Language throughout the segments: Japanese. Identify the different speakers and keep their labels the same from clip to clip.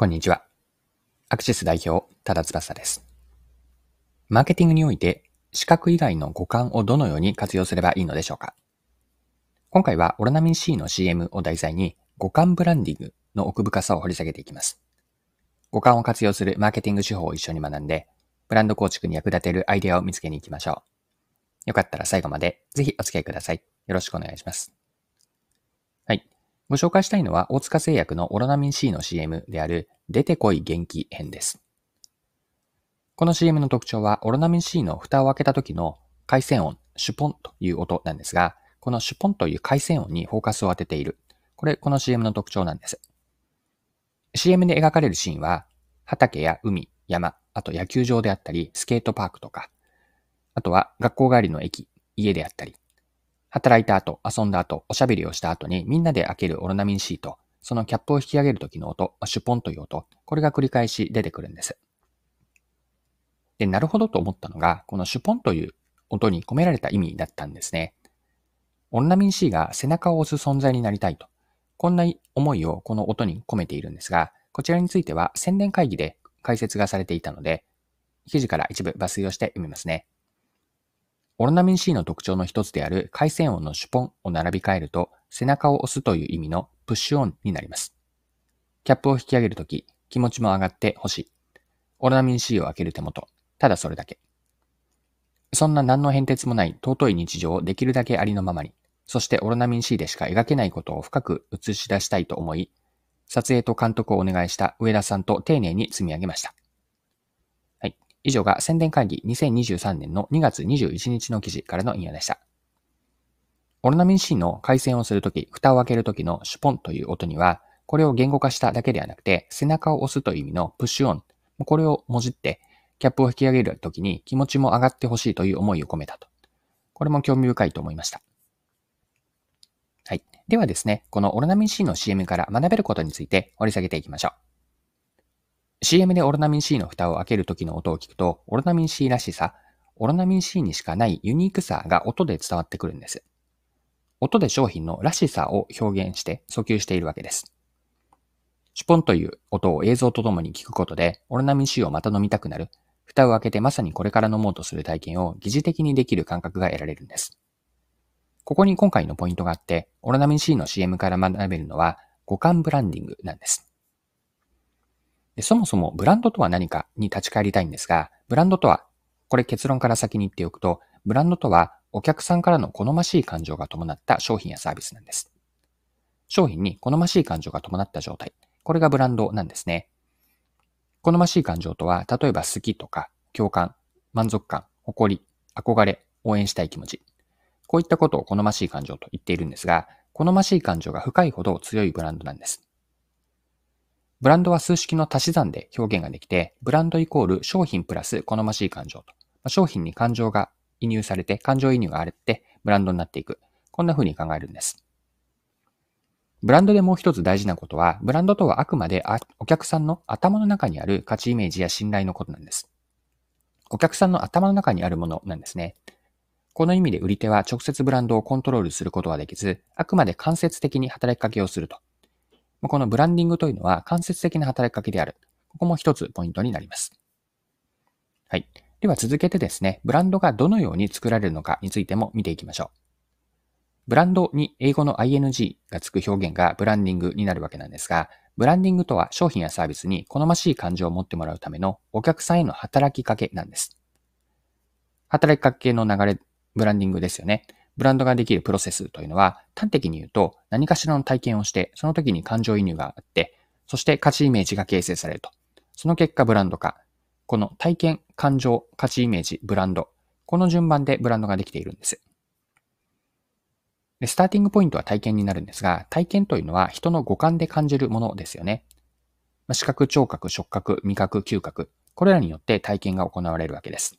Speaker 1: こんにちは。アクシス代表、多田翼です。マーケティングにおいて、視覚以外の五感をどのように活用すればいいのでしょうか？今回はオロナミン C の CM を題材に、五感ブランディングの奥深さを掘り下げていきます。五感を活用するマーケティング手法を一緒に学んで、ブランド構築に役立てるアイデアを見つけに行きましょう。よかったら最後までぜひお付き合いください。よろしくお願いします。はいご紹介したいのは、大塚製薬のオロナミン C の CM である、出てこい元気編です。この CM の特徴は、オロナミン C の蓋を開けた時の回線音、シュポンという音なんですが、このシュポンという回線音にフォーカスを当てている。これ、この CM の特徴なんです。CM で描かれるシーンは、畑や海、山、あと野球場であったり、スケートパークとか、あとは学校帰りの駅、家であったり、働いた後、遊んだ後、おしゃべりをした後にみんなで開けるオロナミンシート、そのキャップを引き上げる時の音、シュポンという音、これが繰り返し出てくるんです。で、なるほどと思ったのが、このシュポンという音に込められた意味だったんですね。オロナミン C が背中を押す存在になりたいと。こんな思いをこの音に込めているんですが、こちらについては宣伝会議で解説がされていたので、記事から一部抜粋をして読みますね。オロナミン C の特徴の一つである回線音のシュポンを並び替えると、背中を押すという意味のプッシュオンになります。キャップを引き上げるとき、気持ちも上がってほしい。オロナミン C を開ける手元。ただそれだけ。そんな何の変哲もない尊い日常をできるだけありのままに、そしてオロナミン C でしか描けないことを深く映し出したいと思い、撮影と監督をお願いした上田さんと丁寧に積み上げました。以上が宣伝会議2023年の2月21日の記事からの引用でした。オロナミン C の回線をするとき、蓋を開けるときのシュポンという音には、これを言語化しただけではなくて、背中を押すという意味のプッシュオン、これをもじって、キャップを引き上げるときに気持ちも上がってほしいという思いを込めたと。これも興味深いと思いました。はい。ではですね、このオロナミン C の CM から学べることについて掘り下げていきましょう。CM でオロナミン C の蓋を開ける時の音を聞くと、オロナミン C らしさ、オロナミン C にしかないユニークさが音で伝わってくるんです。音で商品のらしさを表現して訴求しているわけです。シュポンという音を映像とともに聞くことで、オロナミン C をまた飲みたくなる、蓋を開けてまさにこれから飲もうとする体験を疑似的にできる感覚が得られるんです。ここに今回のポイントがあって、オロナミン C の CM から学べるのは五感ブランディングなんです。そもそもブランドとは何かに立ち返りたいんですが、ブランドとは、これ結論から先に言っておくと、ブランドとはお客さんからの好ましい感情が伴った商品やサービスなんです。商品に好ましい感情が伴った状態。これがブランドなんですね。好ましい感情とは、例えば好きとか、共感、満足感、誇り、憧れ、応援したい気持ち。こういったことを好ましい感情と言っているんですが、好ましい感情が深いほど強いブランドなんです。ブランドは数式の足し算で表現ができて、ブランドイコール商品プラス好ましい感情と。商品に感情が移入されて、感情移入があれて、ブランドになっていく。こんな風に考えるんです。ブランドでもう一つ大事なことは、ブランドとはあくまでお客さんの頭の中にある価値イメージや信頼のことなんです。お客さんの頭の中にあるものなんですね。この意味で売り手は直接ブランドをコントロールすることはできず、あくまで間接的に働きかけをすると。このブランディングというのは間接的な働きかけである。ここも一つポイントになります。はい。では続けてですね、ブランドがどのように作られるのかについても見ていきましょう。ブランドに英語の ing がつく表現がブランディングになるわけなんですが、ブランディングとは商品やサービスに好ましい感情を持ってもらうためのお客さんへの働きかけなんです。働きかけの流れ、ブランディングですよね。ブランドができるプロセスというのは、端的に言うと、何かしらの体験をして、その時に感情移入があって、そして価値イメージが形成されると。その結果、ブランド化。この体験、感情、価値イメージ、ブランド。この順番でブランドができているんです。でスターティングポイントは体験になるんですが、体験というのは人の五感で感じるものですよね。視覚、聴覚、触覚、味覚、嗅覚。これらによって体験が行われるわけです。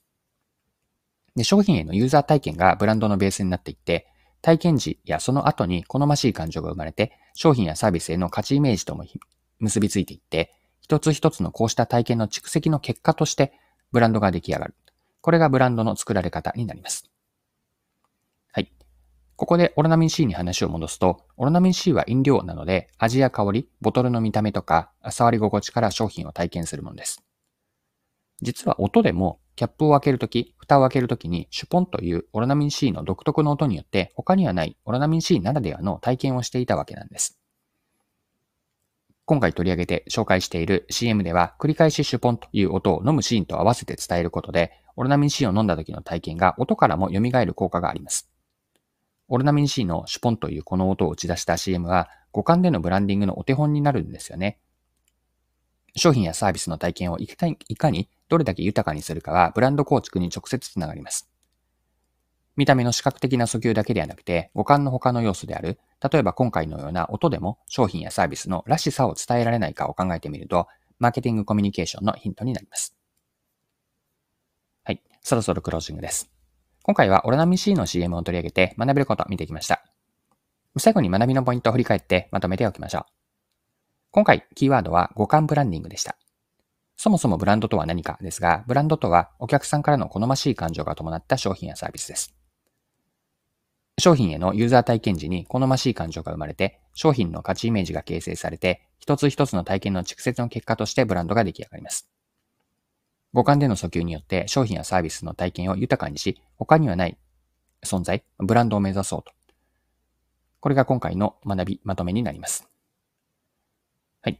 Speaker 1: で、商品へのユーザー体験がブランドのベースになっていって、体験時やその後に好ましい感情が生まれて、商品やサービスへの価値イメージとも結びついていって、一つ一つのこうした体験の蓄積の結果として、ブランドが出来上がる。これがブランドの作られ方になります。はい。ここでオロナミン C に話を戻すと、オロナミン C は飲料なので、味や香り、ボトルの見た目とか、触り心地から商品を体験するものです。実は音でも、キャップを開けるとき、蓋を開けるときに、シュポンというオロナミン C の独特の音によって、他にはないオロナミン C ならではの体験をしていたわけなんです。今回取り上げて紹介している CM では、繰り返しシュポンという音を飲むシーンと合わせて伝えることで、オロナミン C を飲んだ時の体験が音からも蘇る効果があります。オロナミン C のシュポンというこの音を打ち出した CM は、五感でのブランディングのお手本になるんですよね。商品やサービスの体験をいかにどれだけ豊かにするかは、ブランド構築に直接つながります。見た目の視覚的な訴求だけではなくて、五感の他の要素である、例えば今回のような音でも商品やサービスのらしさを伝えられないかを考えてみると、マーケティングコミュニケーションのヒントになります。はい。そろそろクロージングです。今回はオロナミ C の CM を取り上げて学べることを見てきました。最後に学びのポイントを振り返ってまとめておきましょう。今回、キーワードは五感ブランディングでした。そもそもブランドとは何かですが、ブランドとはお客さんからの好ましい感情が伴った商品やサービスです。商品へのユーザー体験時に好ましい感情が生まれて、商品の価値イメージが形成されて、一つ一つの体験の蓄積の結果としてブランドが出来上がります。五感での訴求によって商品やサービスの体験を豊かにし、他にはない存在、ブランドを目指そうと。これが今回の学びまとめになります。はい。